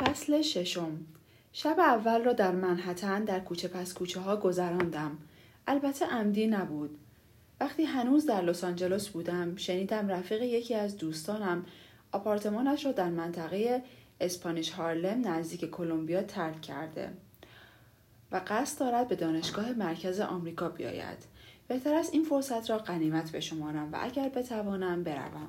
فصل ششم شب اول را در منحتن در کوچه پس کوچه ها گذراندم. البته عمدی نبود. وقتی هنوز در لس آنجلس بودم شنیدم رفیق یکی از دوستانم آپارتمانش را در منطقه اسپانیش هارلم نزدیک کلمبیا ترک کرده و قصد دارد به دانشگاه مرکز آمریکا بیاید. بهتر است این فرصت را قنیمت بشمارم و اگر بتوانم بروم.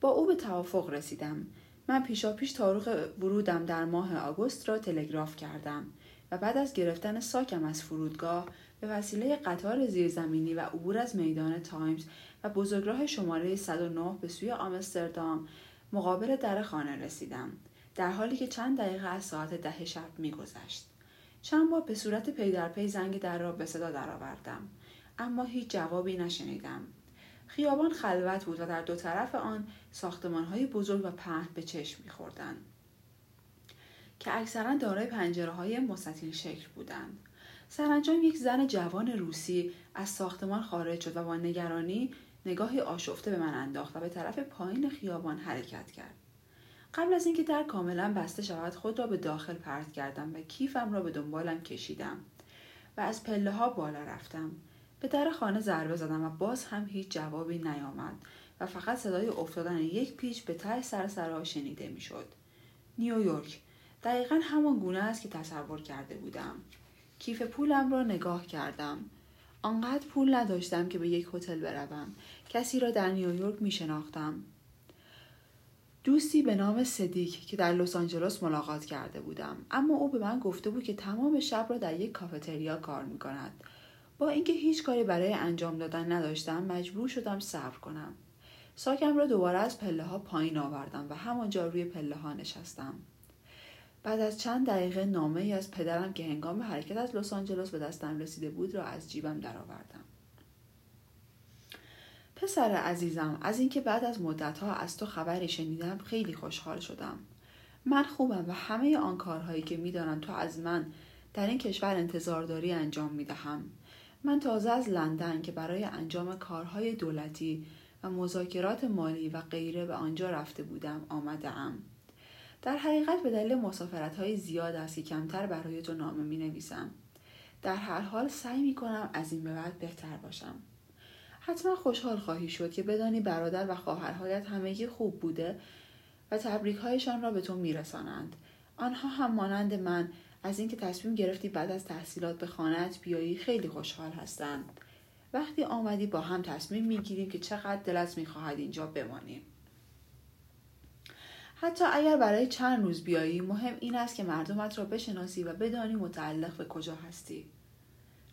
با او به توافق رسیدم. من پیشاپیش تاریخ ورودم در ماه آگوست را تلگراف کردم و بعد از گرفتن ساکم از فرودگاه به وسیله قطار زیرزمینی و عبور از میدان تایمز و بزرگراه شماره 109 به سوی آمستردام مقابل در خانه رسیدم در حالی که چند دقیقه از ساعت ده شب میگذشت. چند بار به صورت پی در پی زنگ در را به صدا درآوردم اما هیچ جوابی نشنیدم. خیابان خلوت بود و در دو طرف آن های بزرگ و پهن به چشم میخوردند که اکثرا دارای پنجره های مستطیل شکل بودند. سرانجام یک زن جوان روسی از ساختمان خارج شد و با نگرانی نگاهی آشفته به من انداخت و به طرف پایین خیابان حرکت کرد. قبل از اینکه در کاملا بسته شود خود را به داخل پرت کردم و کیفم را به دنبالم کشیدم و از پله ها بالا رفتم. به در خانه ضربه زدم و باز هم هیچ جوابی نیامد و فقط صدای افتادن یک پیچ به ته سر سرها شنیده می‌شد. نیویورک دقیقا همان گونه است که تصور کرده بودم. کیف پولم را نگاه کردم. آنقدر پول نداشتم که به یک هتل بروم. کسی را در نیویورک می شناختم دوستی به نام صدیک که در لس آنجلس ملاقات کرده بودم. اما او به من گفته بود که تمام شب را در یک کافتریا کار می کند با اینکه هیچ کاری برای انجام دادن نداشتم مجبور شدم صبر کنم. ساکم را دوباره از پله ها پایین آوردم و همانجا روی پله ها نشستم. بعد از چند دقیقه نامه ای از پدرم که هنگام حرکت از لس آنجلس به دستم رسیده بود را از جیبم درآوردم. پسر عزیزم از اینکه بعد از مدتها از تو خبری شنیدم خیلی خوشحال شدم. من خوبم و همه آن کارهایی که می‌دانم تو از من در این کشور انتظار داری انجام می دهم. من تازه از لندن که برای انجام کارهای دولتی و مذاکرات مالی و غیره به آنجا رفته بودم آمده ام. در حقیقت به دلیل مسافرت های زیاد است که کمتر برای تو نامه می نویسم. در هر حال سعی می کنم از این به بعد بهتر باشم. حتما خوشحال خواهی شد که بدانی برادر و خواهرهایت همگی خوب بوده و تبریکهایشان را به تو میرسانند آنها هم مانند من از اینکه تصمیم گرفتی بعد از تحصیلات به خانهت بیایی خیلی خوشحال هستند وقتی آمدی با هم تصمیم می‌گیریم که چقدر دلت می‌خواهد اینجا بمانیم. حتی اگر برای چند روز بیایی مهم این است که مردمت را بشناسی و بدانی متعلق به کجا هستی.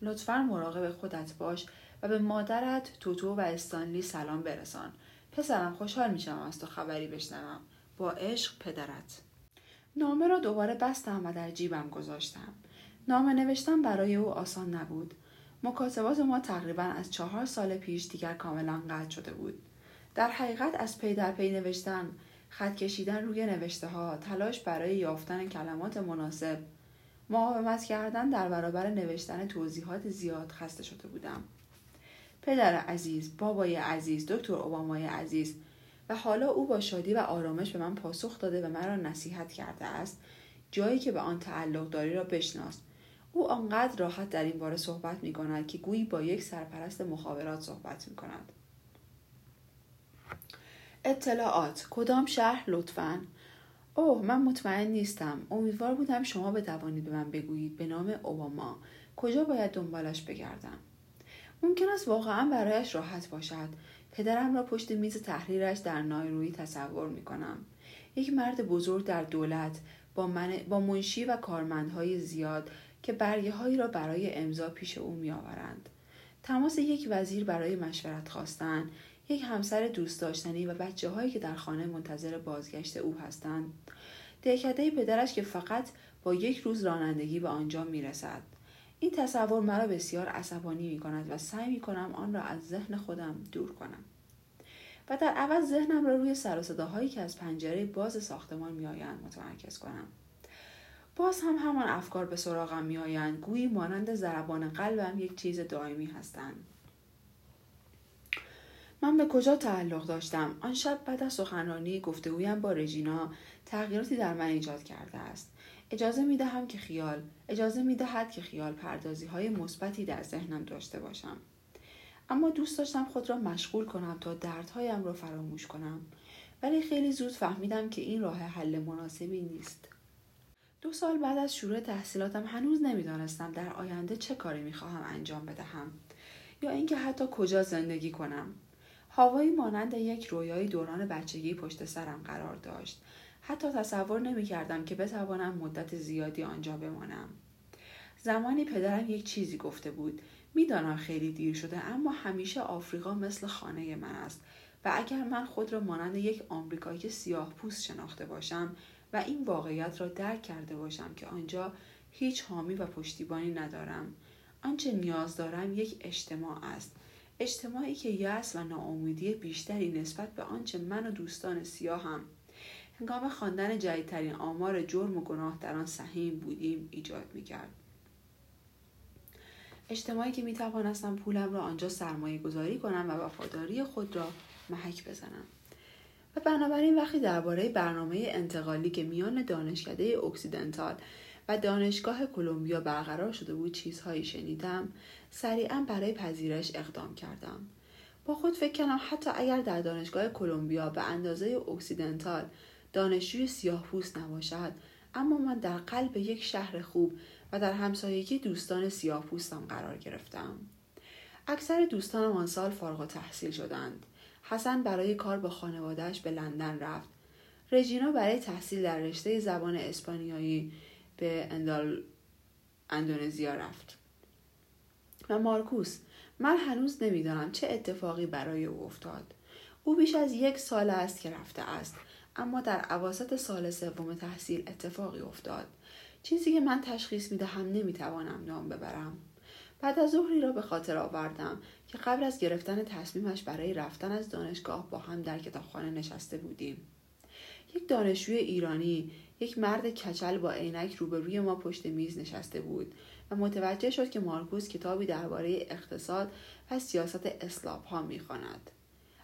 لطفا مراقب خودت باش و به مادرت توتو و استانلی سلام برسان. پسرم خوشحال میشم از تو خبری بشنوم. با عشق پدرت. نامه را دوباره بستم و در جیبم گذاشتم. نامه نوشتن برای او آسان نبود. مکاتبات ما تقریبا از چهار سال پیش دیگر کاملا قطع شده بود. در حقیقت از پی در پی نوشتن خط کشیدن روی نوشته ها تلاش برای یافتن کلمات مناسب مقاومت کردن در برابر نوشتن توضیحات زیاد خسته شده بودم. پدر عزیز بابای عزیز دکتر اوبامای عزیز و حالا او با شادی و آرامش به من پاسخ داده و مرا نصیحت کرده است جایی که به آن تعلق داری را بشناس. او آنقدر راحت در این باره صحبت می کند که گویی با یک سرپرست مخابرات صحبت می کند. اطلاعات کدام شهر؟ لطفا. اوه من مطمئن نیستم. امیدوار بودم شما بتوانید به من بگویید. به نام اوباما. کجا باید دنبالش بگردم؟ ممکن است واقعا برایش راحت باشد. پدرم را پشت میز تحریرش در نایروی تصور می کنم. یک مرد بزرگ در دولت با, من... با منشی و کارمندهای زیاد که برگه هایی را برای امضا پیش او می آورند. تماس یک وزیر برای مشورت خواستن، یک همسر دوست داشتنی و بچه هایی که در خانه منتظر بازگشت او هستند. دهکده پدرش که فقط با یک روز رانندگی به آنجا می رسد. این تصور مرا بسیار عصبانی می کند و سعی می کنم آن را از ذهن خودم دور کنم. و در عوض ذهنم را روی سر صداهایی که از پنجره باز ساختمان میآیند متمرکز کنم. باز هم همان افکار به سراغم میآیند. گویی مانند ضربان قلبم یک چیز دائمی هستند. من به کجا تعلق داشتم؟ آن شب بعد از سخنرانی گفتگویم با رژینا تغییراتی در من ایجاد کرده است. اجازه می دهم که خیال اجازه می دهد که خیال پردازی های مثبتی در ذهنم داشته باشم. اما دوست داشتم خود را مشغول کنم تا دردهایم را فراموش کنم. ولی خیلی زود فهمیدم که این راه حل مناسبی نیست. دو سال بعد از شروع تحصیلاتم هنوز نمی‌دانستم در آینده چه کاری می‌خواهم انجام بدهم یا اینکه حتی کجا زندگی کنم. هوایی مانند یک رویای دوران بچگی پشت سرم قرار داشت. حتی تصور نمی کردم که بتوانم مدت زیادی آنجا بمانم. زمانی پدرم یک چیزی گفته بود. می‌دانم خیلی دیر شده اما همیشه آفریقا مثل خانه من است و اگر من خود را مانند یک آمریکایی سیاه پوست شناخته باشم و این واقعیت را درک کرده باشم که آنجا هیچ حامی و پشتیبانی ندارم. آنچه نیاز دارم یک اجتماع است. اجتماعی که یأس و ناامیدی بیشتری نسبت به آنچه من و دوستان سیاهم هنگام خواندن جدیدترین آمار جرم و گناه در آن سهیم بودیم ایجاد می‌کرد. اجتماعی که می‌توانستم پولم را آنجا سرمایه گذاری کنم و وفاداری خود را محک بزنم. و بنابراین وقتی درباره برنامه انتقالی که میان دانشکده اکسیدنتال و دانشگاه کلمبیا برقرار شده بود چیزهایی شنیدم سریعا برای پذیرش اقدام کردم. با خود فکر کردم حتی اگر در دانشگاه کلمبیا به اندازه اکسیدنتال دانشجوی سیاه پوست نباشد. اما من در قلب یک شهر خوب و در همسایگی دوستان سیاه پوستم قرار گرفتم. اکثر دوستانم آن سال فارغ تحصیل شدند. حسن برای کار با خانوادهش به لندن رفت. رژینا برای تحصیل در رشته زبان اسپانیایی به اندال... اندونزیا رفت. و مارکوس من هنوز نمی‌دانم چه اتفاقی برای او افتاد. او بیش از یک سال است که رفته است. اما در عواسط سال سوم تحصیل اتفاقی افتاد. چیزی که من تشخیص می‌دهم نمی‌توانم نام ببرم. بعد از ظهری را به خاطر آوردم که قبل از گرفتن تصمیمش برای رفتن از دانشگاه با هم در کتابخانه نشسته بودیم. یک دانشجوی ایرانی یک مرد کچل با عینک روبروی ما پشت میز نشسته بود و متوجه شد که مارکوس کتابی درباره اقتصاد و سیاست اسلام ها می‌خواند.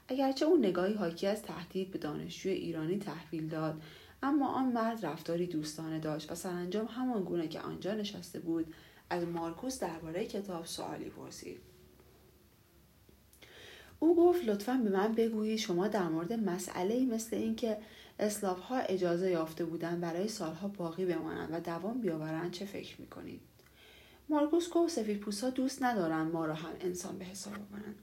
اگرچه او نگاهی حاکی از تهدید به دانشجوی ایرانی تحویل داد اما آن مرد رفتاری دوستانه داشت و سرانجام همان گونه که آنجا نشسته بود از مارکوس درباره کتاب سوالی پرسید. او گفت لطفا به من بگویید شما در مورد مسئله مثل اینکه اسلاف ها اجازه یافته بودن برای سالها باقی بمانند و دوام بیاورند چه فکر می‌کنید؟ مارکوس گفت سفید ها دوست ندارن ما را هم انسان به حساب آورند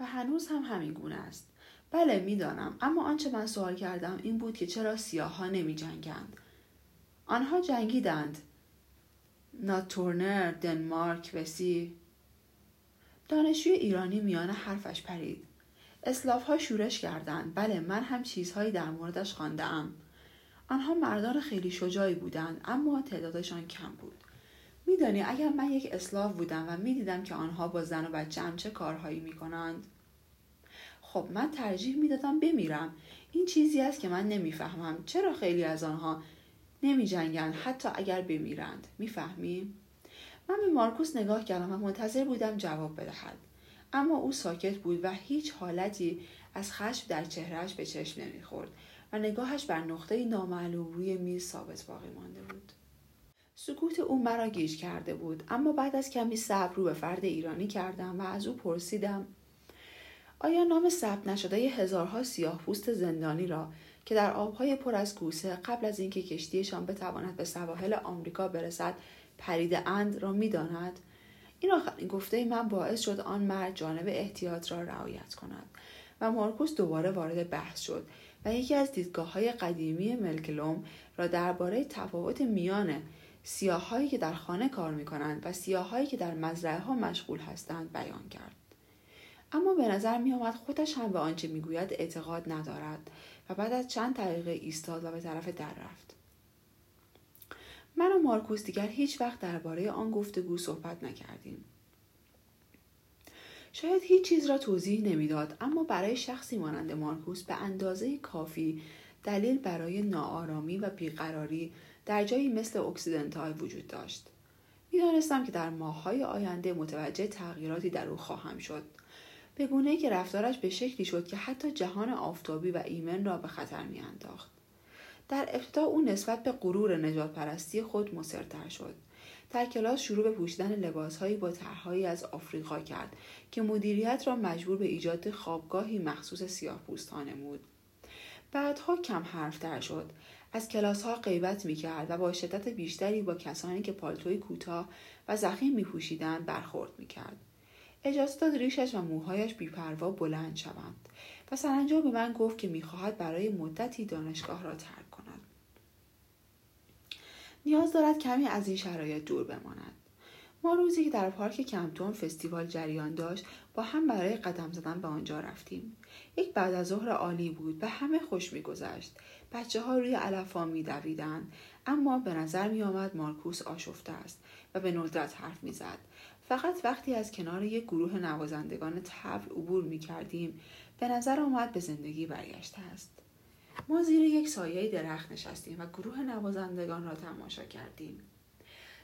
و هنوز هم همین گونه است. بله می‌دانم اما آنچه من سوال کردم این بود که چرا سیاه ها آنها جنگیدند. ناتورنر دنمارک وسی دانشجوی ایرانی میان حرفش پرید. اسلاف ها شورش کردند. بله من هم چیزهایی در موردش خواندهام. آنها مردان خیلی شجاعی بودند اما تعدادشان کم بود. میدانی اگر من یک اسلاف بودم و می‌دیدم که آنها با زن و بچه چه کارهایی می‌کنند؟ خب من ترجیح می‌دادم بمیرم. این چیزی است که من نمی‌فهمم. چرا خیلی از آنها نمی جنگن حتی اگر بمیرند؟ می‌فهمی؟ من به مارکوس نگاه کردم و منتظر بودم جواب بدهد. اما او ساکت بود و هیچ حالتی از خشم در چهرهش به چشم نمی‌خورد و نگاهش بر نقطه نامعلوم روی میز ثابت باقی مانده بود. سکوت او مرا گیج کرده بود اما بعد از کمی صبر رو به فرد ایرانی کردم و از او پرسیدم آیا نام ثبت نشده هزارها سیاه پوست زندانی را که در آبهای پر از کوسه قبل از اینکه کشتیشان بتواند به سواحل آمریکا برسد پریده اند را می‌داند؟ این آخرین گفته من باعث شد آن مرد جانب احتیاط را رعایت کند و مارکوس دوباره وارد بحث شد و یکی از دیدگاه های قدیمی ملکلوم را درباره تفاوت میان سیاههایی که در خانه کار می کنند و سیاههایی که در مزرعه ها مشغول هستند بیان کرد. اما به نظر می آمد خودش هم به آنچه می‌گوید اعتقاد ندارد و بعد از چند دقیقه ایستاد و به طرف در رفت من و مارکوس دیگر هیچ وقت درباره آن گفتگو صحبت نکردیم شاید هیچ چیز را توضیح نمی‌داد اما برای شخصی مانند مارکوس به اندازه کافی دلیل برای ناآرامی و بیقراری در جایی مثل اکسیدنتال وجود داشت. می‌دانستم که در ماههای آینده متوجه تغییراتی در او خواهم شد. به گونه که رفتارش به شکلی شد که حتی جهان آفتابی و ایمن را به خطر میانداخت. در ابتدا او نسبت به غرور نجات پرستی خود مصرتر شد. در کلاس شروع به پوشیدن لباسهایی با طرحهایی از آفریقا کرد که مدیریت را مجبور به ایجاد خوابگاهی مخصوص سیاه پوستان بعدها کم حرفتر شد. از کلاس ها غیبت می کرد و با شدت بیشتری با کسانی که پالتوی کوتاه و زخیم می پوشیدن برخورد می کرد. اجازه داد ریشش و موهایش بیپروا بلند شوند و سرانجام به من گفت که می‌خواهد برای مدتی دانشگاه را ترک کند. نیاز دارد کمی از این شرایط دور بماند. ما روزی که در پارک کمتون فستیوال جریان داشت با هم برای قدم زدن به آنجا رفتیم. یک بعد از ظهر عالی بود و همه خوش میگذشت. بچه ها روی علفا میدویدند اما به نظر می آمد مارکوس آشفته است و به ندرت حرف می‌زد فقط وقتی از کنار یک گروه نوازندگان طبل عبور می کردیم به نظر آمد به زندگی برگشته است. ما زیر یک سایه درخت نشستیم و گروه نوازندگان را تماشا کردیم.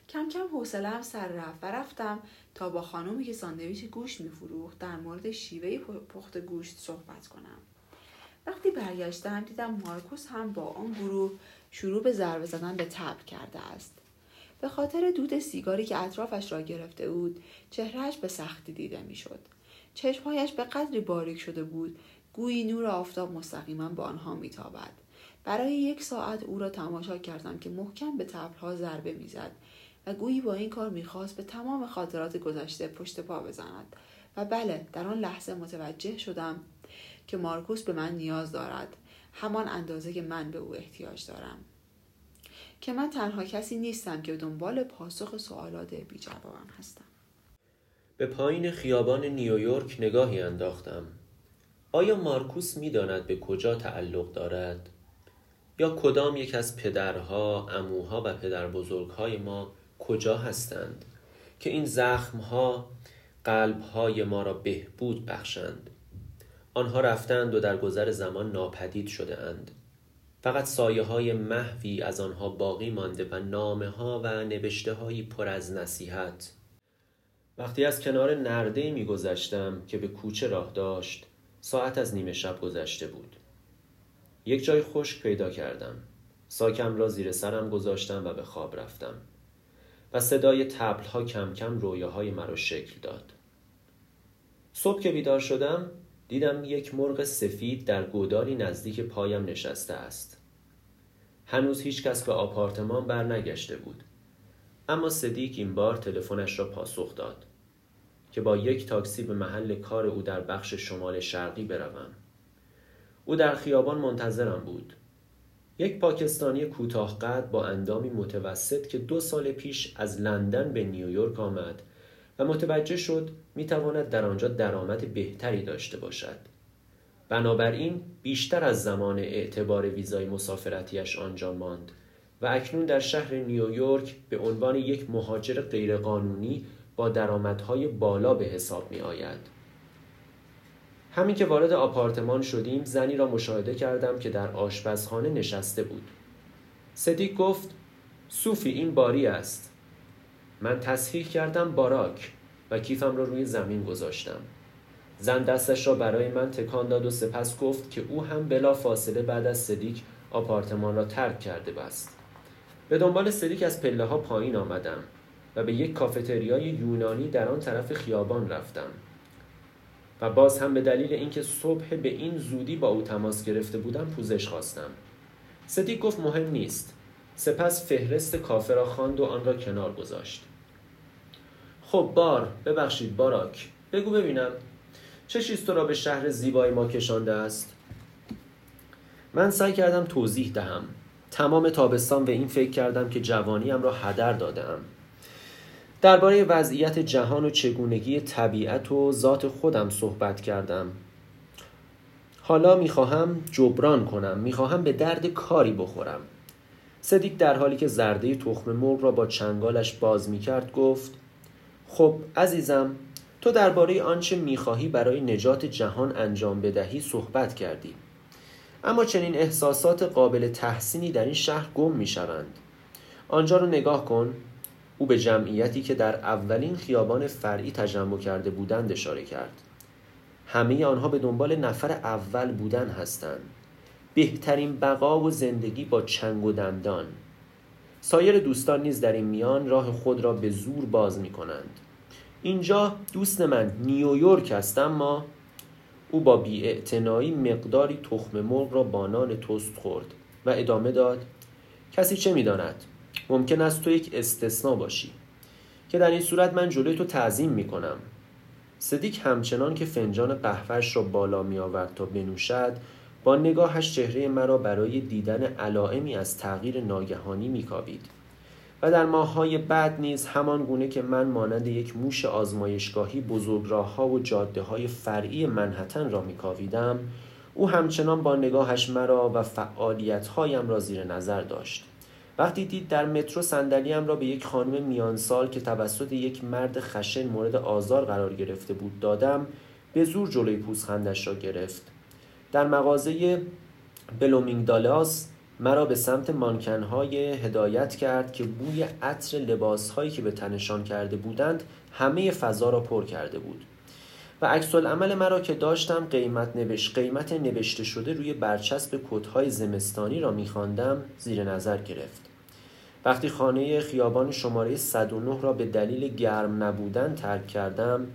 کم کم حوصلهام سر رفت و رفتم تا با خانومی که ساندویچ گوشت میفروخت در مورد شیوه پخت گوشت صحبت کنم وقتی برگشتم دیدم مارکوس هم با آن گروه شروع به ضربه زدن به تبل کرده است. به خاطر دود سیگاری که اطرافش را گرفته بود چهرهش به سختی دیده می‌شد. چشمهایش به قدری باریک شده بود گویی نور آفتاب مستقیما به آنها میتابد. برای یک ساعت او را تماشا کردم که محکم به تبلها ضربه می‌زد و گویی با این کار می‌خواست به تمام خاطرات گذشته پشت پا بزند. و بله در آن لحظه متوجه شدم که مارکوس به من نیاز دارد. همان اندازه که من به او احتیاج دارم. که من تنها کسی نیستم که دنبال پاسخ سوالات بی جوابم هستم. به پایین خیابان نیویورک نگاهی انداختم. آیا مارکوس می‌داند به کجا تعلق دارد؟ یا کدام یک از پدرها، اموها و پدر بزرگهای ما کجا هستند که این زخمها قلبهای ما را بهبود بخشند؟ آنها رفتند و در گذر زمان ناپدید شده اند فقط سایه های محوی از آنها باقی مانده و نامه ها و نوشته هایی پر از نصیحت. وقتی از کنار نرده می گذشتم که به کوچه راه داشت ساعت از نیمه شب گذشته بود. یک جای خشک پیدا کردم. ساکم را زیر سرم گذاشتم و به خواب رفتم و صدای تبل ها کم کم رویاهای مرا شکل داد. صبح که بیدار شدم دیدم یک مرغ سفید در گوداری نزدیک پایم نشسته است. هنوز هیچ کس به آپارتمان برنگشته بود. اما صدیق این بار تلفنش را پاسخ داد که با یک تاکسی به محل کار او در بخش شمال شرقی بروم. او در خیابان منتظرم بود. یک پاکستانی کوتاه قد با اندامی متوسط که دو سال پیش از لندن به نیویورک آمد و متوجه شد می تواند در آنجا درآمد بهتری داشته باشد بنابراین بیشتر از زمان اعتبار ویزای مسافرتیش آنجا ماند و اکنون در شهر نیویورک به عنوان یک مهاجر غیرقانونی با درآمدهای بالا به حساب می آید. همین که وارد آپارتمان شدیم زنی را مشاهده کردم که در آشپزخانه نشسته بود. صدیق گفت صوفی این باری است. من تصحیح کردم باراک و کیفم را روی زمین گذاشتم. زن دستش را برای من تکان داد و سپس گفت که او هم بلا فاصله بعد از صدیق آپارتمان را ترک کرده بست. به دنبال صدیق از پله ها پایین آمدم و به یک کافتریای یونانی در آن طرف خیابان رفتم. و باز هم به دلیل اینکه صبح به این زودی با او تماس گرفته بودم پوزش خواستم. صدیق گفت مهم نیست. سپس فهرست کافه را خواند و آن را کنار گذاشت. خب بار ببخشید باراک. بگو ببینم چه چیز تو را به شهر زیبای ما کشانده است؟ من سعی کردم توضیح دهم. تمام تابستان به این فکر کردم که جوانیم را هدر دادم درباره وضعیت جهان و چگونگی طبیعت و ذات خودم صحبت کردم. حالا می‌خواهم جبران کنم می‌خواهم به درد کاری بخورم. صدیق در حالی که زرده تخم مرغ را با چنگالش باز می‌کرد گفت خب عزیزم تو درباره آنچه می‌خواهی برای نجات جهان انجام بدهی صحبت کردی اما چنین احساسات قابل تحسینی در این شهر گم می‌شوند. آنجا رو نگاه کن. او به جمعیتی که در اولین خیابان فرعی تجمع کرده بودند اشاره کرد. همه آنها به دنبال نفر اول بودن هستند. بهترین بقا و زندگی با چنگ و دندان. سایر دوستان نیز در این میان راه خود را به زور باز می کنند اینجا دوست من نیویورک است اما او با بیاعتنایی مقداری تخم مرغ را با نان توست خورد و ادامه داد کسی چه می‌داند؟ ممکن است تو یک استثنا باشی که در این صورت من جلوی تو تعظیم می کنم صدیک همچنان که فنجان قهوهش را بالا می آورد تا بنوشد با نگاهش چهره مرا برای دیدن علائمی از تغییر ناگهانی میکاوید و در ماههای بعد نیز همان گونه که من مانند یک موش آزمایشگاهی بزرگراه ها و جاده های فرعی منحتن را میکاویدم او همچنان با نگاهش مرا و فعالیت هایم را زیر نظر داشت. وقتی دید در مترو صندلیام را به یک خانم میانسال که توسط یک مرد خشن مورد آزار قرار گرفته بود دادم به زور جلوی پوزخندش را گرفت. در مغازه بلومینگدالاس مرا به سمت مانکنهای هدایت کرد که بوی عطر لباسهایی که به تنشان کرده بودند همه فضا را پر کرده بود. و عکس عمل مرا که داشتم قیمت نوشت قیمت نوشته شده روی برچسب کدهای زمستانی را میخواندم زیر نظر گرفت. وقتی خانه خیابان شماره 109 را به دلیل گرم نبودن ترک کردم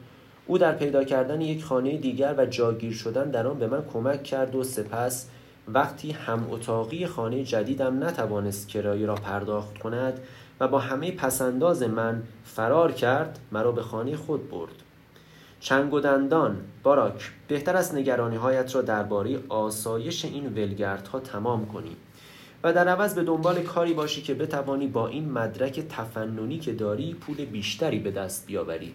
او در پیدا کردن یک خانه دیگر و جاگیر شدن در آن به من کمک کرد و سپس وقتی هم اتاقی خانه جدیدم نتوانست کرایه را پرداخت کند و با همه پسنداز من فرار کرد مرا به خانه خود برد. چنگ و دندان باراک بهتر از نگرانی هایت را درباره آسایش این ولگردها تمام کنی و در عوض به دنبال کاری باشی که بتوانی با این مدرک تفننی که داری پول بیشتری به دست بیاوری.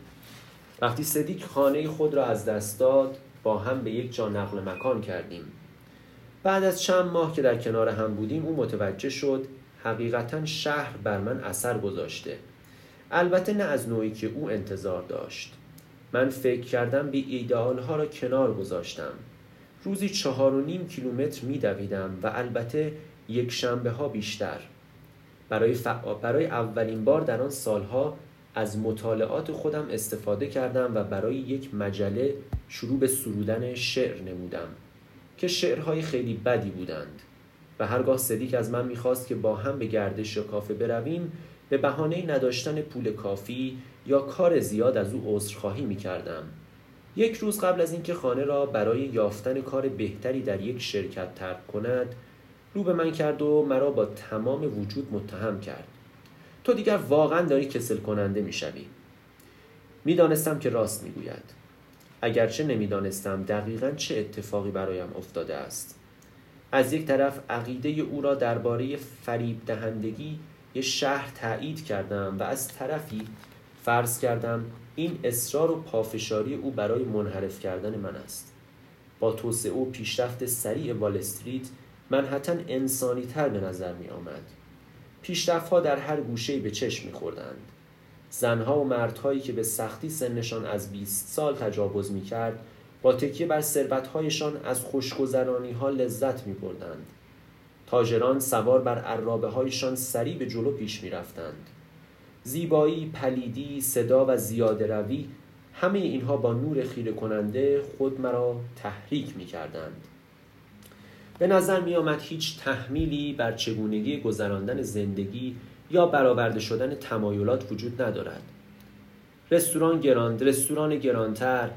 وقتی صدیق خانه خود را از دست داد با هم به یک جا نقل مکان کردیم. بعد از چند ماه که در کنار هم بودیم او متوجه شد حقیقتا شهر بر من اثر گذاشته. البته نه از نوعی که او انتظار داشت. من فکر کردم به ایدئال ها را کنار گذاشتم. روزی چهار و نیم کیلومتر می و البته یک شنبه ها بیشتر. برای, برای اولین بار در آن سالها از مطالعات خودم استفاده کردم و برای یک مجله شروع به سرودن شعر نمودم که شعرهای خیلی بدی بودند و هرگاه صدیق از من می‌خواست که با هم به گردش یا کافه برویم به بهانه نداشتن پول کافی یا کار زیاد از او عذرخواهی می‌کردم. یک روز قبل از اینکه خانه را برای یافتن کار بهتری در یک شرکت ترک کند رو به من کرد و مرا با تمام وجود متهم کرد. تو دیگر واقعا داری کسل کننده می‌شوی. می‌دانستم که راست می‌گوید. اگرچه نمی‌دانستم دقیقا چه اتفاقی برایم افتاده است. از یک طرف عقیده او را درباره فریب دهندگی یه شهر تایید کردم و از طرفی فرض کردم این اصرار و پافشاری او برای منحرف کردن من است. با توسعه و پیشرفت سریع وال استریت منحتن انسانی تر به نظر می آمد پیشرفتها در هر گوشه به چشم میخوردند زنها و مردهایی که به سختی سنشان از 20 سال تجاوز می‌کرد با تکیه بر ثروتهایشان از خوشگذرانی ها لذت می بردند. تاجران سوار بر عرابه هایشان سریع به جلو پیش می رفتند. زیبایی، پلیدی، صدا و زیاده روی همه اینها با نور خیره کننده خود مرا تحریک می کردند. به نظر می آمد هیچ تحمیلی بر چگونگی گذراندن زندگی یا برآورده شدن تمایلات وجود ندارد. رستوران گراند رستوران گرانتر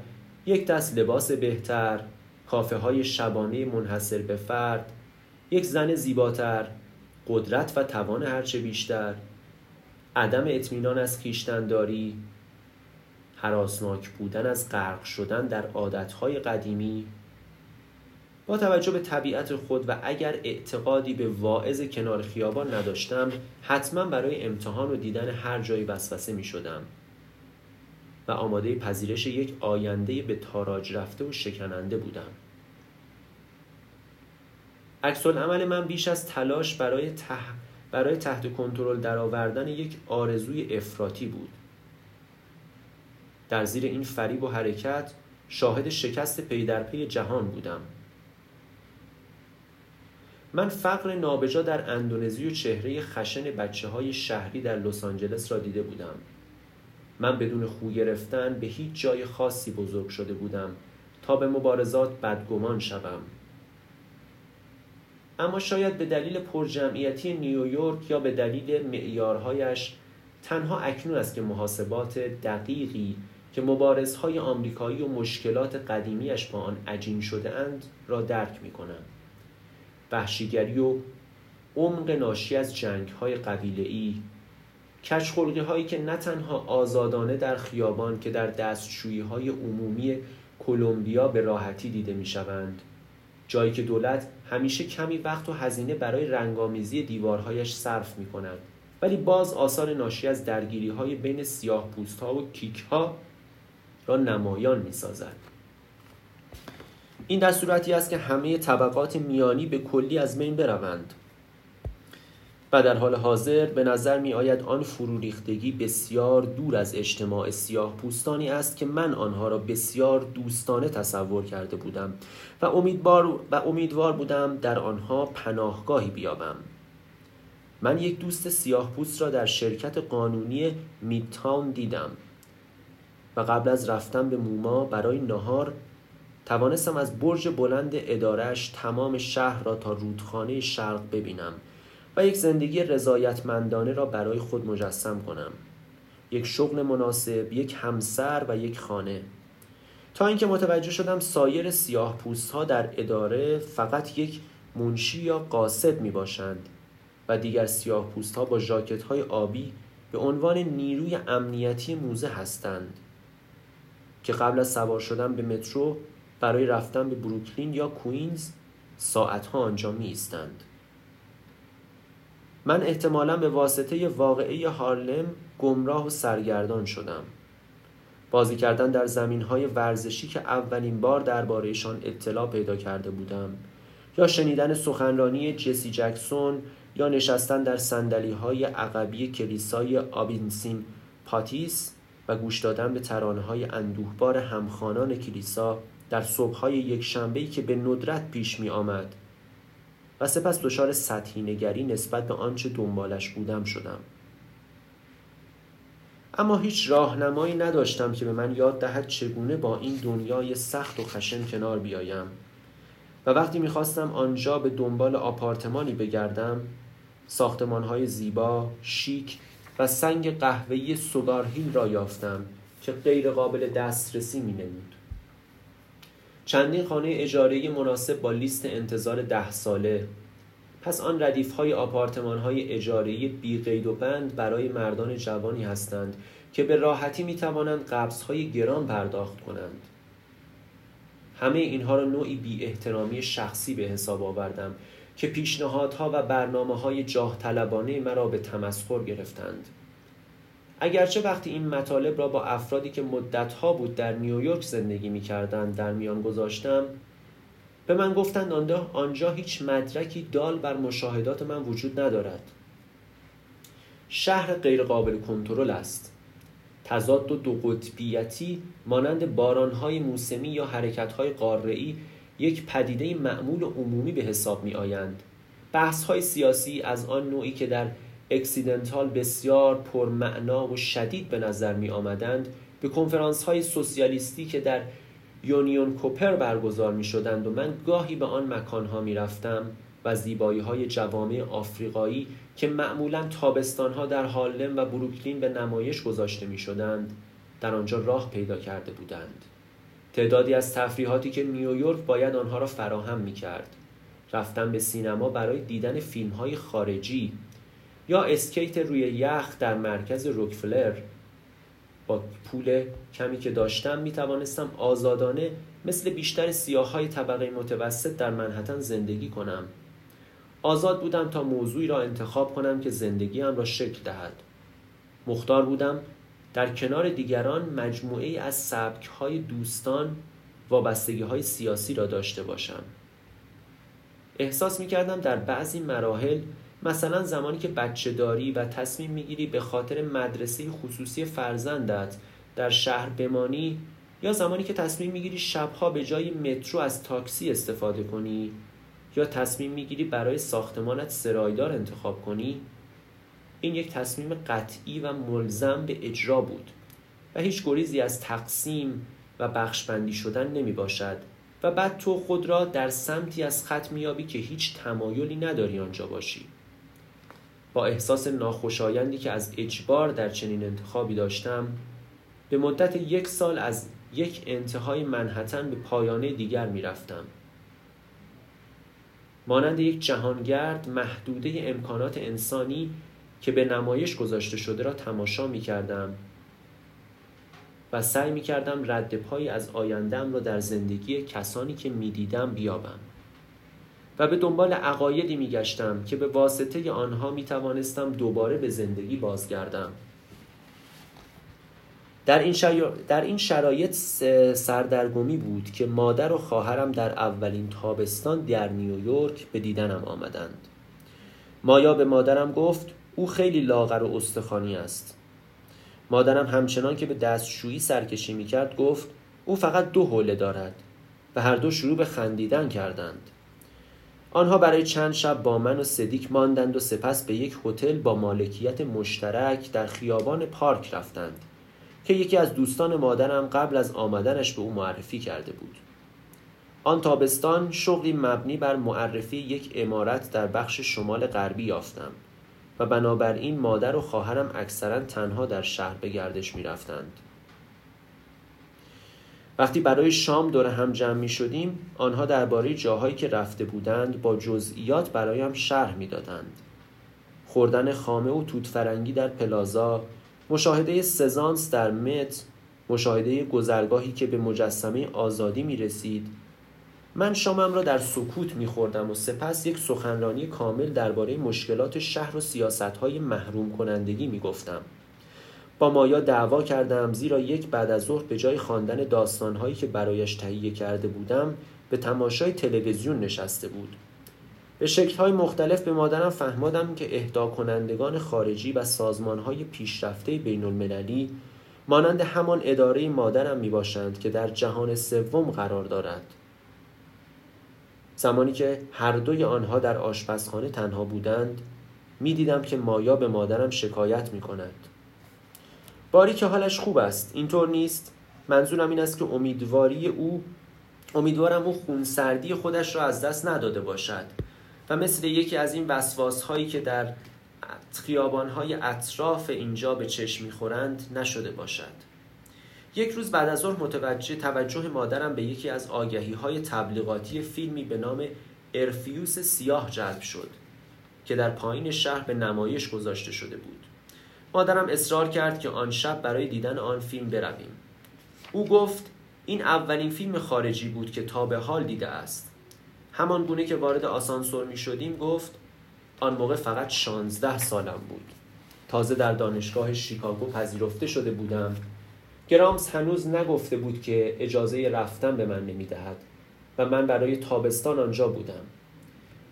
یک دست لباس بهتر کافه های شبانه منحصر به فرد یک زن زیباتر قدرت و توان هرچه بیشتر عدم اطمینان از خیشتنداری حراسناک بودن از غرق شدن در عادتهای قدیمی با توجه به طبیعت خود و اگر اعتقادی به واعظ کنار خیابان نداشتم حتما برای امتحان و دیدن هر جایی وسوسه می شدم. و آماده پذیرش یک آینده به تاراج رفته و شکننده بودم. عکس عمل من بیش از تلاش برای, برای تحت کنترل درآوردن یک آرزوی افراطی بود. در زیر این فریب و حرکت شاهد شکست پی در پی جهان بودم. من فقر نابجا در اندونزی و چهره خشن بچه های شهری در لس آنجلس را دیده بودم من بدون خو گرفتن به هیچ جای خاصی بزرگ شده بودم تا به مبارزات بدگمان شوم اما شاید به دلیل پرجمعیتی نیویورک یا به دلیل معیارهایش تنها اکنون است که محاسبات دقیقی که مبارزهای آمریکایی و مشکلات قدیمیش با آن عجین شده اند را درک می کنم. وحشیگری و عمق ناشی از جنگ های قبیله ای هایی که نه تنها آزادانه در خیابان که در دستشویی های عمومی کلمبیا به راحتی دیده می شوند جایی که دولت همیشه کمی وقت و هزینه برای رنگامیزی دیوارهایش صرف می کند ولی باز آثار ناشی از درگیری های بین سیاه پوست ها و کیک ها را نمایان می سازد. این در صورتی است که همه طبقات میانی به کلی از بین بروند. و در حال حاضر به نظر می آید آن فرو ریختگی بسیار دور از اجتماع سیاه پوستانی است که من آنها را بسیار دوستانه تصور کرده بودم و امیدوار, و امیدوار بودم در آنها پناهگاهی بیابم. من یک دوست سیاه پوست را در شرکت قانونی میدتاون دیدم و قبل از رفتن به موما برای نهار توانستم از برج بلند ادارش تمام شهر را تا رودخانه شرق ببینم و یک زندگی رضایتمندانه را برای خود مجسم کنم. یک شغل مناسب یک همسر و یک خانه. تا اینکه متوجه شدم سایر سیاه پوست ها در اداره فقط یک منشی یا قاصد می باشند و دیگر سیاه پوست ها با جاکت های آبی به عنوان نیروی امنیتی موزه هستند که قبل از سوار شدن به مترو برای رفتن به بروکلین یا کوینز ساعتها آنجا می ایستند. من احتمالا به واسطه واقعه هارلم گمراه و سرگردان شدم بازی کردن در زمین های ورزشی که اولین بار دربارهشان اطلاع پیدا کرده بودم یا شنیدن سخنرانی جسی جکسون یا نشستن در سندلی های عقبی کلیسای آبینسیم پاتیس و گوش دادن به ترانه های اندوهبار همخانان کلیسا در صبح های یک شنبهی که به ندرت پیش می آمد و سپس دچار سطحی نگری نسبت به آنچه دنبالش بودم شدم اما هیچ راهنمایی نداشتم که به من یاد دهد چگونه با این دنیای سخت و خشن کنار بیایم و وقتی می‌خواستم آنجا به دنبال آپارتمانی بگردم ساختمانهای زیبا، شیک و سنگ قهوه‌ای سوگارهیل را یافتم که غیر قابل دسترسی می نمود. چندین خانه اجاره مناسب با لیست انتظار ده ساله. پس آن ردیف های آپارتمان های اجاره بی قید و بند برای مردان جوانی هستند که به راحتی می توانند قبض های گران پرداخت کنند. همه اینها را نوعی بی احترامی شخصی به حساب آوردم که پیشنهادها و برنامه های جاه طلبانه مرا به تمسخر گرفتند. اگرچه وقتی این مطالب را با افرادی که مدتها بود در نیویورک زندگی می در میان گذاشتم به من گفتند آنجا هیچ مدرکی دال بر مشاهدات من وجود ندارد. شهر غیرقابل کنترل است. تضاد و دو قطبیتی مانند بارانهای موسمی یا حرکتهای قاره‌ای یک پدیده معمول عمومی به حساب می آیند بحث سیاسی از آن نوعی که در اکسیدنتال بسیار پرمعنا و شدید به نظر می آمدند. به کنفرانس های سوسیالیستی که در یونیون کوپر برگزار می شدند و من گاهی به آن مکان ها می رفتم و زیبایی های جوامع آفریقایی که معمولا تابستان ها در هالم و بروکلین به نمایش گذاشته می شدند در آنجا راه پیدا کرده بودند. تعدادی از تفریحاتی که نیویورک باید آنها را فراهم می کرد. رفتن به سینما برای دیدن فیلم های خارجی یا اسکیت روی یخ در مرکز روکفلر با پول کمی که داشتم می توانستم آزادانه مثل بیشتر سیاه های طبقه متوسط در منحتن زندگی کنم. آزاد بودم تا موضوعی را انتخاب کنم که زندگیم را شکل دهد. مختار بودم در کنار دیگران مجموعه از سبک های دوستان وابستگی های سیاسی را داشته باشم. احساس می کردم در بعضی مراحل مثلا زمانی که بچه داری و تصمیم می‌گیری به خاطر مدرسه خصوصی فرزندت در شهر بمانی یا زمانی که تصمیم می‌گیری شبها به جای مترو از تاکسی استفاده کنی یا تصمیم می‌گیری برای ساختمانت سرایدار انتخاب کنی این یک تصمیم قطعی و ملزم به اجرا بود و هیچ گریزی از تقسیم و بخشبندی شدن نمی باشد و بعد تو خود را در سمتی از خط میابی که هیچ تمایلی نداری آنجا باشی. با احساس ناخوشایندی که از اجبار در چنین انتخابی داشتم به مدت یک سال از یک انتهای منحتن به پایانه دیگر می‌رفتم. مانند یک جهانگرد محدوده امکانات انسانی که به نمایش گذاشته شده را تماشا می کردم و سعی می کردم رد پایی از آیندم را در زندگی کسانی که می دیدم بیابم. و به دنبال عقایدی می گشتم که به واسطه آنها می توانستم دوباره به زندگی بازگردم. در این, در این شرایط سردرگمی بود که مادر و خواهرم در اولین تابستان در نیویورک به دیدنم آمدند. مایا به مادرم گفت او خیلی لاغر و استخوانی است. مادرم همچنان که به دستشویی سرکشی می کرد گفت او فقط دو حوله دارد و هر دو شروع به خندیدن کردند. آنها برای چند شب با من و صدیک ماندند و سپس به یک هتل با مالکیت مشترک در خیابان پارک رفتند که یکی از دوستان مادرم قبل از آمدنش به او معرفی کرده بود آن تابستان شغلی مبنی بر معرفی یک امارت در بخش شمال غربی یافتم و بنابراین مادر و خواهرم اکثرا تنها در شهر به گردش می رفتند. وقتی برای شام دور هم جمع می شدیم آنها درباره جاهایی که رفته بودند با جزئیات برایم شرح می دادند. خوردن خامه و توت فرنگی در پلازا مشاهده سزانس در مت مشاهده گذرگاهی که به مجسمه آزادی می رسید من شامم را در سکوت می خوردم و سپس یک سخنرانی کامل درباره مشکلات شهر و سیاستهای محروم کنندگی می گفتم. با مایا دعوا کردم زیرا یک بعد از ظهر به جای خواندن داستانهایی که برایش تهیه کرده بودم به تماشای تلویزیون نشسته بود. به شکلهای مختلف به مادرم فهمادم که اهدا کنندگان خارجی و سازمانهای پیشرفته بین المللی مانند همان اداره مادرم می باشند که در جهان سوم قرار دارد. زمانی که هر دوی آنها در آشپزخانه تنها بودند می دیدم که مایا به مادرم شکایت می کند باری که حالش خوب است. اینطور نیست. منظورم این است که امیدواری او امیدوارم او خونسردی خودش را از دست نداده باشد. و مثل یکی از این وسواس هایی که در خیابان های اطراف اینجا به چشم می‌خورند نشده باشد. یک روز بعد از ظهر متوجه توجه مادرم به یکی از آگهی های تبلیغاتی فیلمی به نام ارفیوس سیاه جلب شد که در پایین شهر به نمایش گذاشته شده بود. مادرم اصرار کرد که آن شب برای دیدن آن فیلم برویم. او گفت این اولین فیلم خارجی بود که تا به حال دیده است. همان گونه که وارد آسانسور می شدیم گفت آن موقع فقط شانزده سالم بود. تازه در دانشگاه شیکاگو پذیرفته شده بودم. گرامس هنوز نگفته بود که اجازه رفتن به من نمی‌دهد و من برای تابستان آنجا بودم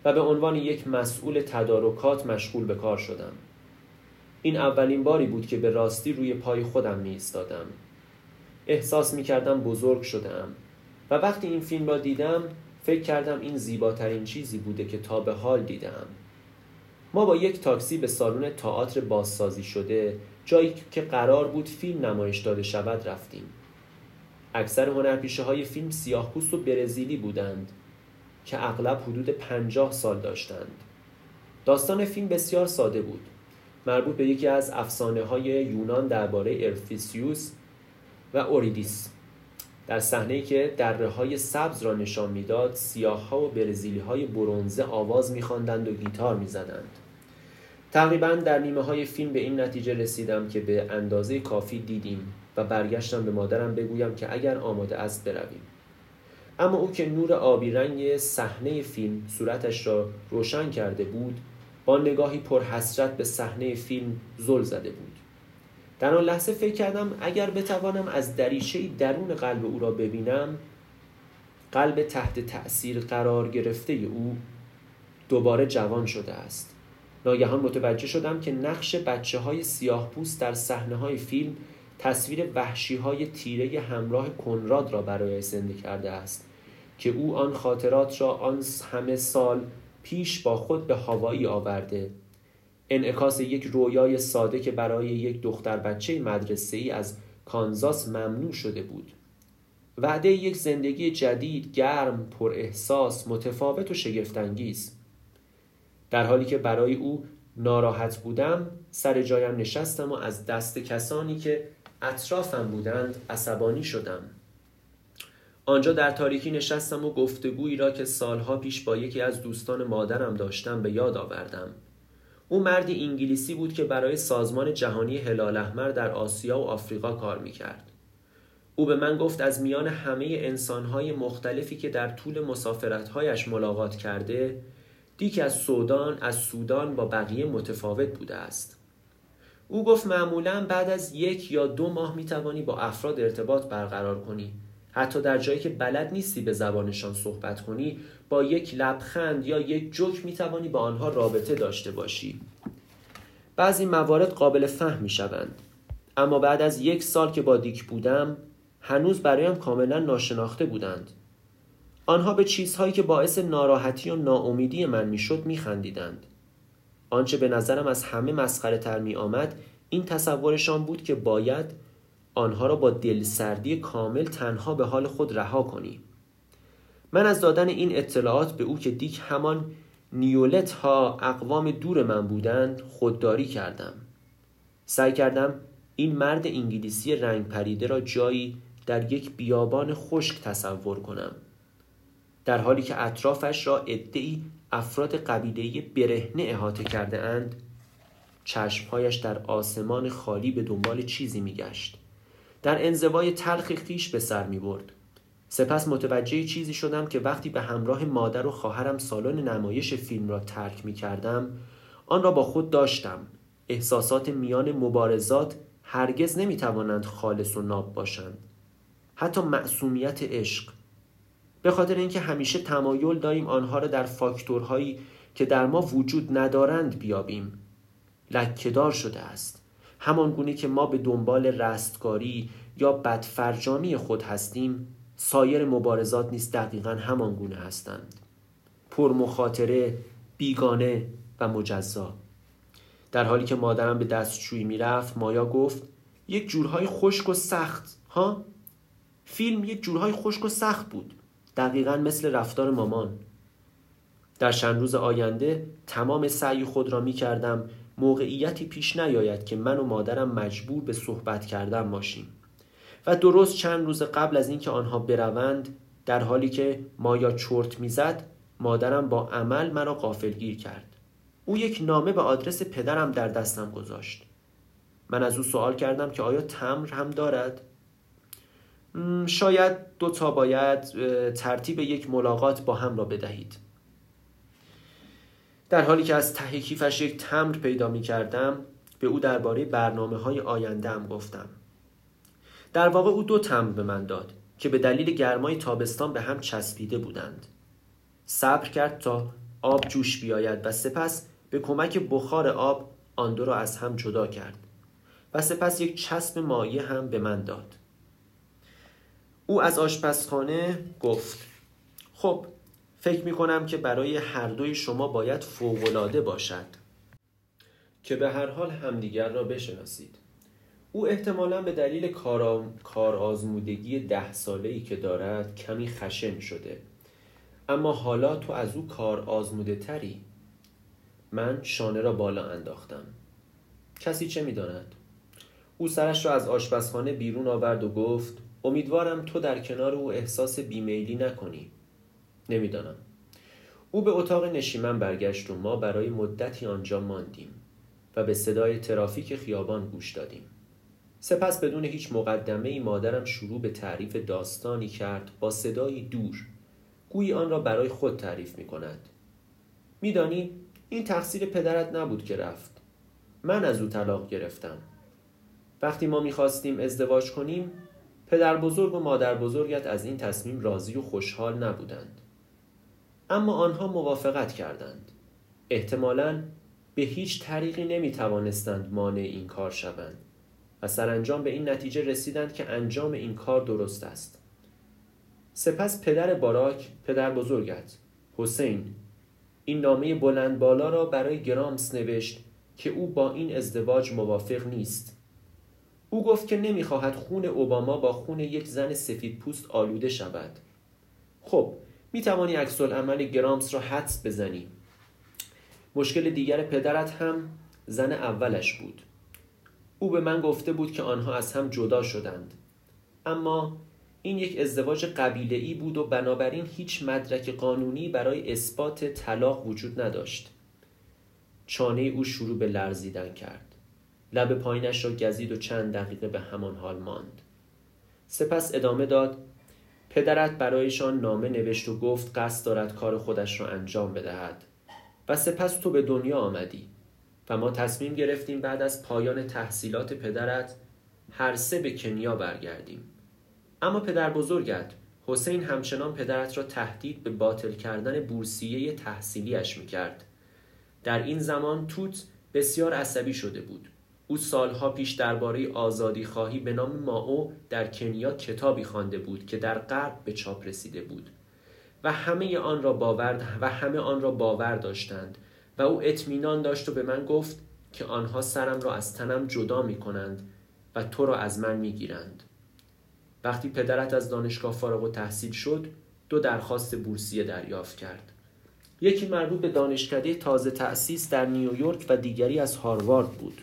و به عنوان یک مسئول تدارکات مشغول به کار شدم. این اولین باری بود که به راستی روی پای خودم می ایستادم احساس می کردم بزرگ شدم و وقتی این فیلم را دیدم فکر کردم این زیباترین چیزی بوده که تا به حال دیدم ما با یک تاکسی به سالن تئاتر بازسازی شده جایی که قرار بود فیلم نمایش داده شود رفتیم. اکثر هنرپیشه های فیلم سیاه و برزیلی بودند که اغلب حدود پنجاه سال داشتند. داستان فیلم بسیار ساده بود. مربوط به یکی از افسانه های یونان درباره ارفیسیوس و اوریدیس. در صحنه که دره های سبز را نشان می‌داد سیاه ها و برزیلی های برونزه آواز میخواندند و گیتار می‌زدند. تقریبا در نیمه های فیلم به این نتیجه رسیدم که به اندازه کافی دیدیم و برگشتم به مادرم بگویم که اگر آماده است برویم. اما او که نور آبی رنگ صحنه فیلم صورتش را روشن کرده بود با نگاهی پر حسرت به صحنه فیلم زل زده بود. در آن لحظه فکر کردم اگر بتوانم از دریچه درون قلب او را ببینم قلب تحت تأثیر قرار گرفته او دوباره جوان شده است. ناگهان متوجه شدم که نقش بچه های سیاه پوست در صحنه های فیلم تصویر وحشی های تیره همراه کنراد را برای زنده کرده است که او آن خاطرات را آن همه سال پیش با خود به هوایی آورده. انعکاس یک رویای ساده که برای یک دختر بچه مدرسه ای از کانزاس ممنوع شده بود. وعده یک زندگی جدید گرم پر احساس متفاوت و شگفتانگیز. در حالی که برای او ناراحت بودم سر جایم نشستم و از دست کسانی که اطرافم بودند عصبانی شدم. آنجا در تاریکی نشستم و گفتگویی را که سالها پیش با یکی از دوستان مادرم داشتم به یاد آوردم. او مردی انگلیسی بود که برای سازمان جهانی هلال احمر در آسیا و آفریقا کار می‌کرد. او به من گفت از میان همه انسانهای مختلفی که در طول مسافرتهایش ملاقات کرده دیک از سودان از سودان با بقیه متفاوت بوده است. او گفت معمولا بعد از یک یا دو ماه می‌توانی با افراد ارتباط برقرار کنی. حتی در جایی که بلد نیستی به زبانشان صحبت کنی با یک لبخند یا یک جوک می‌توانی با آنها رابطه داشته باشی. بعضی موارد قابل فهم می‌شوند. اما بعد از یک سال که با دیک بودم هنوز برایم کاملا ناشناخته بودند. آنها به چیزهایی که باعث ناراحتی و ناامیدی من می‌شد میخندیدند. آنچه به نظرم از همه مسخره تر می آمد این تصورشان بود که باید آنها را با دلسردی کامل تنها به حال خود رها کنی. من از دادن این اطلاعات به او که دیک همان نیولت ها اقوام دور من بودند خودداری کردم. سعی کردم این مرد انگلیسی رنگ پریده را جایی در یک بیابان خشک تصور کنم. در حالی که اطرافش را ادعی افراد قبیله برهنه احاطه کرده اند چشمهایش در آسمان خالی به دنبال چیزی میگشت. در انزوای تلخ خیش به سر می برد. سپس متوجه چیزی شدم که وقتی به همراه مادر و خواهرم سالن نمایش فیلم را ترک می کردم آن را با خود داشتم. احساسات میان مبارزات هرگز نمی توانند خالص و ناب باشند. حتی معصومیت عشق. به خاطر اینکه همیشه تمایل داریم آنها را در فاکتورهایی که در ما وجود ندارند بیابیم. لکهدار شده است. همان گونه که ما به دنبال رستگاری یا بدفرجامی خود هستیم سایر مبارزات نیست دقیقا همان گونه هستند. پر مخاطره بیگانه و مجزا. در حالی که مادرم به دستشویی می‌رفت مایا گفت یک جورهای خشک و سخت ها؟ فیلم یک جورهای خشک و سخت بود دقیقا مثل رفتار مامان. در چند روز آینده تمام سعی خود را می کردم موقعیتی پیش نیاید که من و مادرم مجبور به صحبت کردن باشیم. و درست چند روز قبل از اینکه آنها بروند در حالی که مایا چرت می‌زد مادرم با عمل مرا غافلگیر کرد. او یک نامه به آدرس پدرم در دستم گذاشت. من از او سوال کردم که آیا تمر هم دارد؟ شاید دو تا باید ترتیب یک ملاقات با هم را بدهید. در حالی که از ته کیفش یک تمر پیدا می کردم به او درباره برنامه های آینده هم گفتم. در واقع او دو تمر به من داد که به دلیل گرمای تابستان به هم چسبیده بودند. صبر کرد تا آب جوش بیاید و سپس به کمک بخار آب آن دو را از هم جدا کرد و سپس یک چسب مایه هم به من داد. او از آشپزخانه گفت خب فکر می کنم که برای هر دوی شما باید فوقالعاده باشد. که به هر حال همدیگر را بشناسید. او احتمالا به دلیل کار, آزمودگی ده ساله ای که دارد کمی خشن شده. اما حالا تو از او کار آزموده تری. من شانه را بالا انداختم. کسی چه می‌داند؟ او سرش را از آشپزخانه بیرون آورد و گفت امیدوارم تو در کنار او احساس بیمیلی نکنی. نمی‌دانم. او به اتاق نشیمن برگشت و ما برای مدتی آنجا ماندیم و به صدای ترافیک خیابان گوش دادیم. سپس بدون هیچ مقدمه ای مادرم شروع به تعریف داستانی کرد با صدایی دور. گویی آن را برای خود تعریف می کند میدانی این تقصیر پدرت نبود که رفت. من از او طلاق گرفتم. وقتی ما می‌خواستیم ازدواج کنیم پدر بزرگ و مادر بزرگت از این تصمیم راضی و خوشحال نبودند. اما آنها موافقت کردند. احتمالا به هیچ طریقی نمی توانستند مانع این کار شوند و سرانجام به این نتیجه رسیدند که انجام این کار درست است. سپس پدر باراک پدر بزرگت حسین این نامه بلند بالا را برای گرامس نوشت که او با این ازدواج موافق نیست. او گفت که نمی‌خواهد خون اوباما با خون یک زن سفید پوست آلوده شود. خب می توانی عکس عمل گرامس را حدس بزنی. مشکل دیگر پدرت هم زن اولش بود. او به من گفته بود که آنها از هم جدا شدند. اما این یک ازدواج قبیله ای بود و بنابراین هیچ مدرک قانونی برای اثبات طلاق وجود نداشت. چانه او شروع به لرزیدن کرد. لب پایینش را گزید و چند دقیقه به همان حال ماند. سپس ادامه داد پدرت برایشان نامه نوشت و گفت قصد دارد کار خودش را انجام بدهد. و سپس تو به دنیا آمدی. و ما تصمیم گرفتیم بعد از پایان تحصیلات پدرت هر سه به کنیا برگردیم. اما پدر بزرگت حسین همچنان پدرت را تهدید به باطل کردن بورسیه تحصیلیش می‌کرد. در این زمان توت بسیار عصبی شده بود. او سالها پیش درباره آزادی خواهی به نام ماو در کنیا کتابی خوانده بود که در غرب به چاپ رسیده بود و همه آن را باور و همه آن را باور داشتند و او اطمینان داشت و به من گفت که آنها سرم را از تنم جدا می کنند و تو را از من می گیرند. وقتی پدرت از دانشگاه فارغ و تحصیل شد دو درخواست بورسیه دریافت کرد یکی مربوط به دانشکده تازه تأسیس در نیویورک و دیگری از هاروارد بود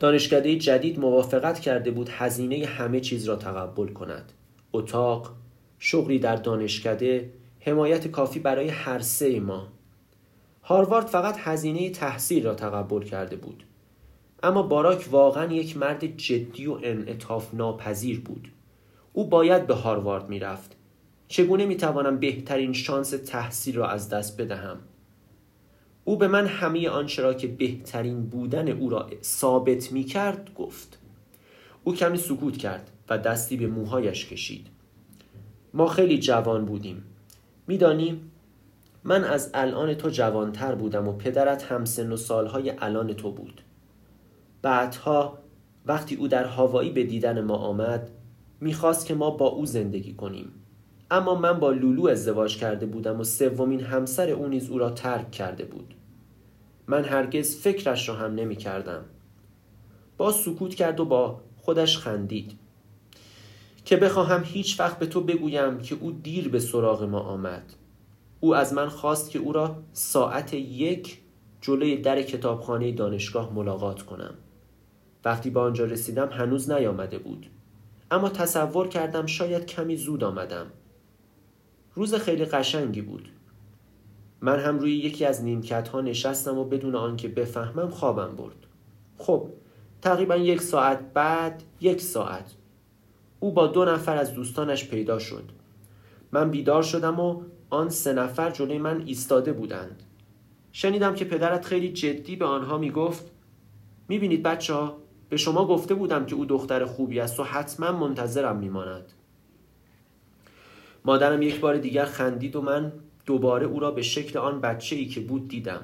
دانشکده جدید موافقت کرده بود هزینه همه چیز را تقبل کند. اتاق شغلی در دانشکده حمایت کافی برای هر سه ما. هاروارد فقط هزینه تحصیل را تقبل کرده بود. اما باراک واقعا یک مرد جدی و انعطاف ناپذیر بود. او باید به هاروارد می‌رفت. چگونه می‌توانم بهترین شانس تحصیل را از دست بدهم؟ او به من همه آنچه را که بهترین بودن او را ثابت می کرد گفت. او کمی سکوت کرد و دستی به موهایش کشید. ما خیلی جوان بودیم. می‌دانیم من از الان تو جوانتر بودم و پدرت هم سن و سالهای الان تو بود. بعدها وقتی او در هوایی به دیدن ما آمد می‌خواست که ما با او زندگی کنیم. اما من با لولو ازدواج کرده بودم و سومین همسر او نیز او را ترک کرده بود. من هرگز فکرش را هم نمی کردم. با سکوت کرد و با خودش خندید. که بخواهم هیچ وقت به تو بگویم که او دیر به سراغ ما آمد. او از من خواست که او را ساعت یک جلوی در کتابخانه دانشگاه ملاقات کنم. وقتی به آنجا رسیدم هنوز نیامده بود. اما تصور کردم شاید کمی زود آمدم. روز خیلی قشنگی بود. من هم روی یکی از نیمکت ها نشستم و بدون آنکه بفهمم خوابم برد. خب تقریبا یک ساعت بعد یک ساعت. او با دو نفر از دوستانش پیدا شد. من بیدار شدم و آن سه نفر جلوی من ایستاده بودند. شنیدم که پدرت خیلی جدی به آنها می‌گفت می‌بینید بچه ها به شما گفته بودم که او دختر خوبی است و حتما منتظرم میماند. مادرم یک بار دیگر خندید و من دوباره او را به شکل آن بچه ای که بود دیدم.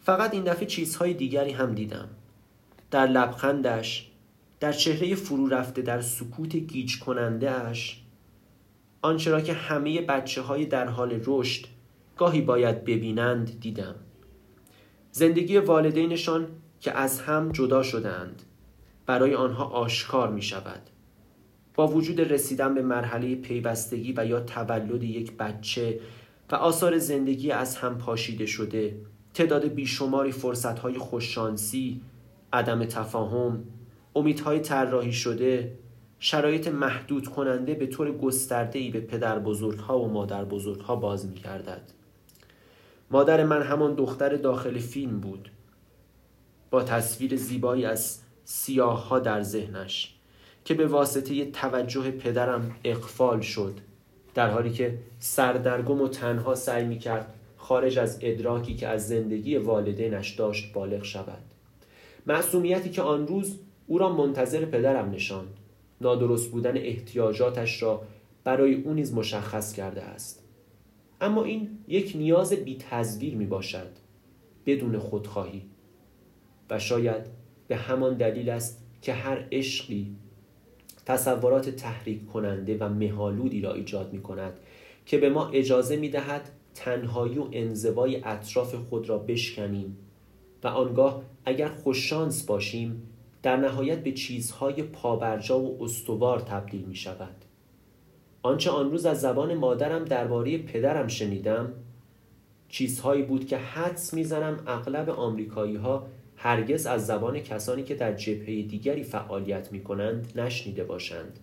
فقط این دفعه چیزهای دیگری هم دیدم. در لبخندش در چهره فرو رفته در سکوت گیج کننده اش آنچه را که همه بچه های در حال رشد گاهی باید ببینند دیدم. زندگی والدینشان که از هم جدا شدند برای آنها آشکار می شود وجود رسیدن به مرحله پیوستگی و یا تولد یک بچه و آثار زندگی از هم پاشیده شده تعداد بیشماری فرصتهای خوششانسی عدم تفاهم امیدهای طراحی شده شرایط محدود کننده به طور گسترده ای به پدر بزرگها و مادر بزرگها باز می کردد. مادر من همان دختر داخل فیلم بود با تصویر زیبایی از سیاه ها در ذهنش که به واسطه توجه پدرم اقفال شد در حالی که سردرگم و تنها سعی می کرد خارج از ادراکی که از زندگی والدینش داشت بالغ شود. معصومیتی که آن روز او را منتظر پدرم نشاند. نادرست بودن احتیاجاتش را برای او نیز مشخص کرده است. اما این یک نیاز بی تزویر می باشد بدون خودخواهی. و شاید به همان دلیل است که هر عشقی تصورات تحریک کننده و مهالودی را ایجاد می کند که به ما اجازه می دهد تنهایی و انزوای اطراف خود را بشکنیم و آنگاه اگر خوششانس باشیم در نهایت به چیزهای پابرجا و استوار تبدیل می شود آنچه آن روز از زبان مادرم درباره پدرم شنیدم چیزهایی بود که حدس می‌زنم اغلب آمریکایی ها هرگز از زبان کسانی که در جبهه دیگری فعالیت می کنند نشنیده باشند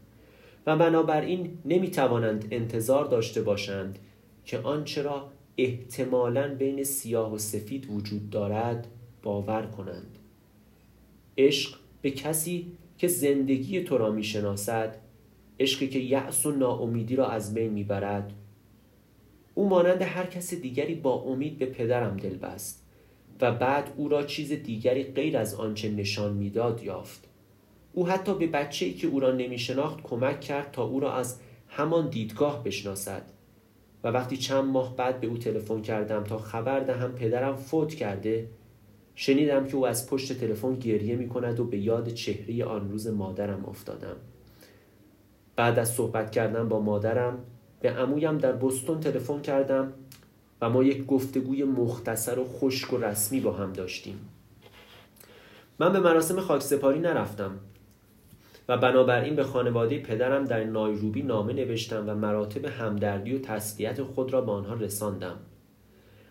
و بنابراین نمی توانند انتظار داشته باشند که آنچه را احتمالا بین سیاه و سفید وجود دارد باور کنند. عشق به کسی که زندگی تو را می شناسد عشقی که یأس و ناامیدی را از بین می‌برد او مانند هر کس دیگری با امید به پدرم دل بست و بعد او را چیز دیگری غیر از آنچه نشان می‌داد یافت. او حتی به بچه ای که او را نمی شناخت کمک کرد تا او را از همان دیدگاه بشناسد. و وقتی چند ماه بعد به او تلفن کردم تا خبر دهم پدرم فوت کرده شنیدم که او از پشت تلفن گریه می کند و به یاد چهره آن روز مادرم افتادم. بعد از صحبت کردن با مادرم به عمویم در بستون تلفن کردم و ما یک گفتگوی مختصر و خشک و رسمی با هم داشتیم. من به مراسم خاکسپاری نرفتم و بنابراین به خانواده پدرم در نایروبی نامه نوشتم و مراتب همدردی و تسلیت خود را به آنها رساندم.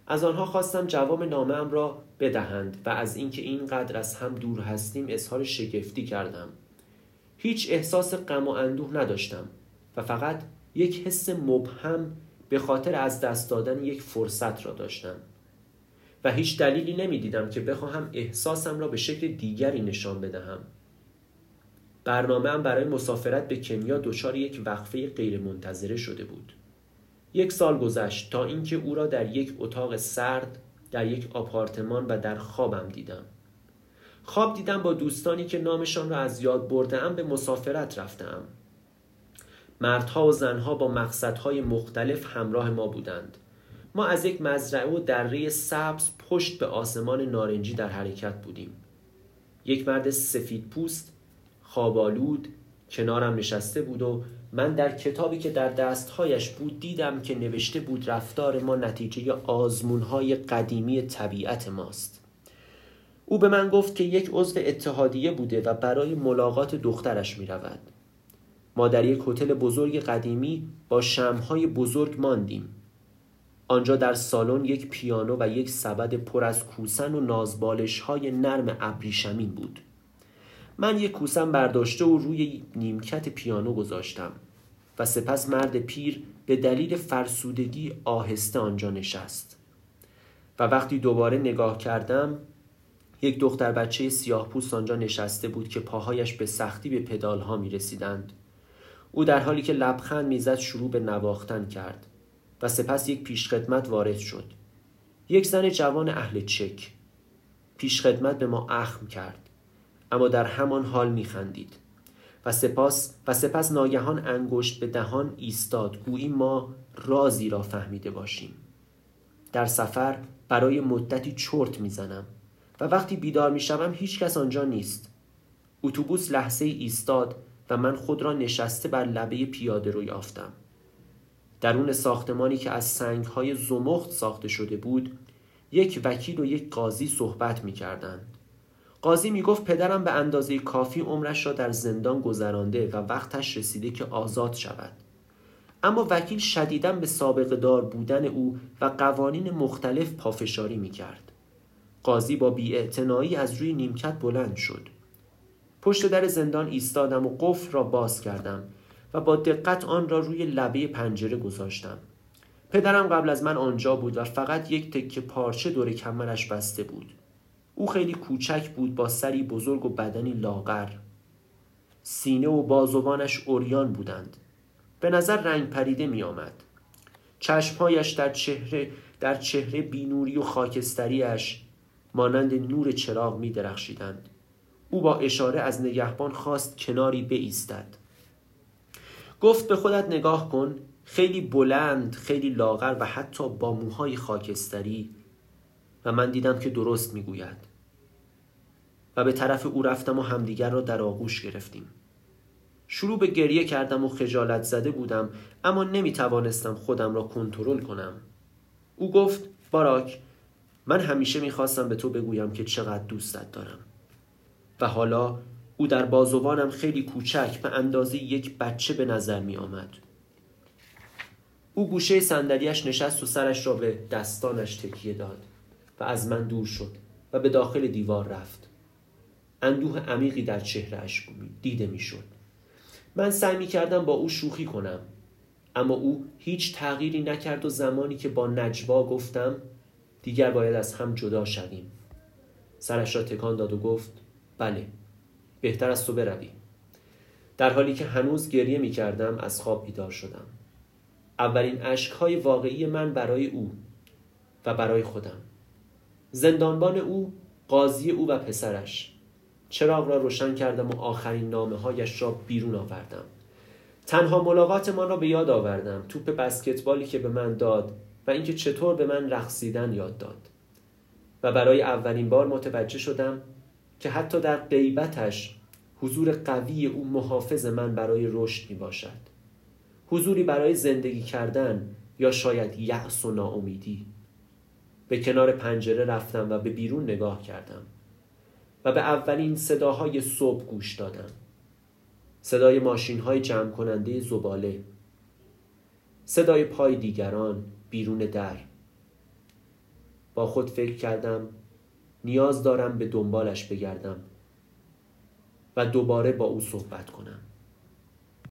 از آنها خواستم جواب نامه را بدهند و از اینکه اینقدر از هم دور هستیم اظهار شگفتی کردم. هیچ احساس غم و اندوه نداشتم و فقط یک حس مبهم به خاطر از دست دادن یک فرصت را داشتم. و هیچ دلیلی نمی‌دیدم که بخواهم احساسم را به شکل دیگری نشان بدهم. برنامه هم برای مسافرت به کنیا دچار یک وقفه غیرمنتظره شده بود. یک سال گذشت تا اینکه او را در یک اتاق سرد در یک آپارتمان و در خوابم دیدم. خواب دیدم با دوستانی که نامشان را از یاد برده به مسافرت رفتم مردها و زنها با مقصدهای مختلف همراه ما بودند. ما از یک مزرعه و دره سبز پشت به آسمان نارنجی در حرکت بودیم. یک مرد سفید پوست خوابالود کنارم نشسته بود و من در کتابی که در دستهایش بود دیدم که نوشته بود رفتار ما نتیجه آزمونهای قدیمی طبیعت ماست. او به من گفت که یک عضو اتحادیه بوده و برای ملاقات دخترش می رود. ما در یک هتل بزرگ قدیمی با شمهای بزرگ ماندیم. آنجا در سالن یک پیانو و یک سبد پر از کوسن و نازبالش های نرم ابریشمین بود. من یک کوسن برداشته و روی نیمکت پیانو گذاشتم و سپس مرد پیر به دلیل فرسودگی آهسته آنجا نشست. و وقتی دوباره نگاه کردم یک دختر بچه سیاه پوست آنجا نشسته بود که پاهایش به سختی به پدال ها می رسیدند. او در حالی که لبخند می‌زد شروع به نواختن کرد و سپس یک پیشخدمت وارد شد. یک زن جوان اهل چک. پیشخدمت به ما اخم کرد اما در همان حال می خندید. و سپاس و سپس ناگهان انگشت به دهان ایستاد گویی ما رازی را فهمیده باشیم در سفر برای مدتی چرت می‌زنم و وقتی بیدار می شوم هیچ کس آنجا نیست اتوبوس لحظه ایستاد و من خود را نشسته بر لبه پیاده رو یافتم. درون ساختمانی که از سنگهای زمخت ساخته شده بود یک وکیل و یک قاضی صحبت می کردن. قاضی می گفت پدرم به اندازه کافی عمرش را در زندان گذرانده و وقتش رسیده که آزاد شود. اما وکیل شدیدا به سابق دار بودن او و قوانین مختلف پافشاری می کرد قاضی با بیاعتنایی از روی نیمکت بلند شد. پشت در زندان ایستادم و قفل را باز کردم و با دقت آن را روی لبه پنجره گذاشتم. پدرم قبل از من آنجا بود و فقط یک تکه پارچه دور کمرش بسته بود. او خیلی کوچک بود با سری بزرگ و بدنی لاغر. سینه و بازوانش اوریان بودند. به نظر رنگ پریده می آمد چشمهایش در چهره در چهره بینوری و خاکستریش مانند نور چراغ می درخشیدند. او با اشاره از نگهبان خواست کناری بایستد. گفت به خودت نگاه کن خیلی بلند خیلی لاغر و حتی با موهای خاکستری. و من دیدم که درست می‌گوید. و به طرف او رفتم و همدیگر را در آغوش گرفتیم. شروع به گریه کردم و خجالت زده بودم اما نمی توانستم خودم را کنترل کنم. او گفت باراک من همیشه می‌خواستم به تو بگویم که چقدر دوستت دارم. و حالا او در بازوانم خیلی کوچک به اندازه یک بچه به نظر می آمد. او گوشه صندلیاش نشست و سرش را به دستانش تکیه داد و از من دور شد و به داخل دیوار رفت. اندوه عمیقی در چهرهش دیده می‌شد من سعی می کردم با او شوخی کنم اما او هیچ تغییری نکرد و زمانی که با نجوا گفتم دیگر باید از هم جدا شویم. سرش را تکان داد و گفت بله بهتر از تو بروی. در حالی که هنوز گریه می کردم از خواب بیدار شدم. اولین اشکهای واقعی من برای او و برای خودم. زندانبان او قاضی او و پسرش. چراغ را روشن کردم و آخرین نامه هایش را بیرون آوردم. تنها ملاقات ما را به یاد آوردم. توپ بسکتبالی که به من داد و اینکه چطور به من رقصیدن یاد داد. و برای اولین بار متوجه شدم که حتی در غیبتش حضور قوی او محافظ من برای رشد می باشد حضوری برای زندگی کردن یا شاید یأس و ناامیدی. به کنار پنجره رفتم و به بیرون نگاه کردم و به اولین صداهای صبح گوش دادم. صدای ماشین های جمع کننده زباله صدای پای دیگران بیرون در. با خود فکر کردم نیاز دارم به دنبالش بگردم و دوباره با او صحبت کنم.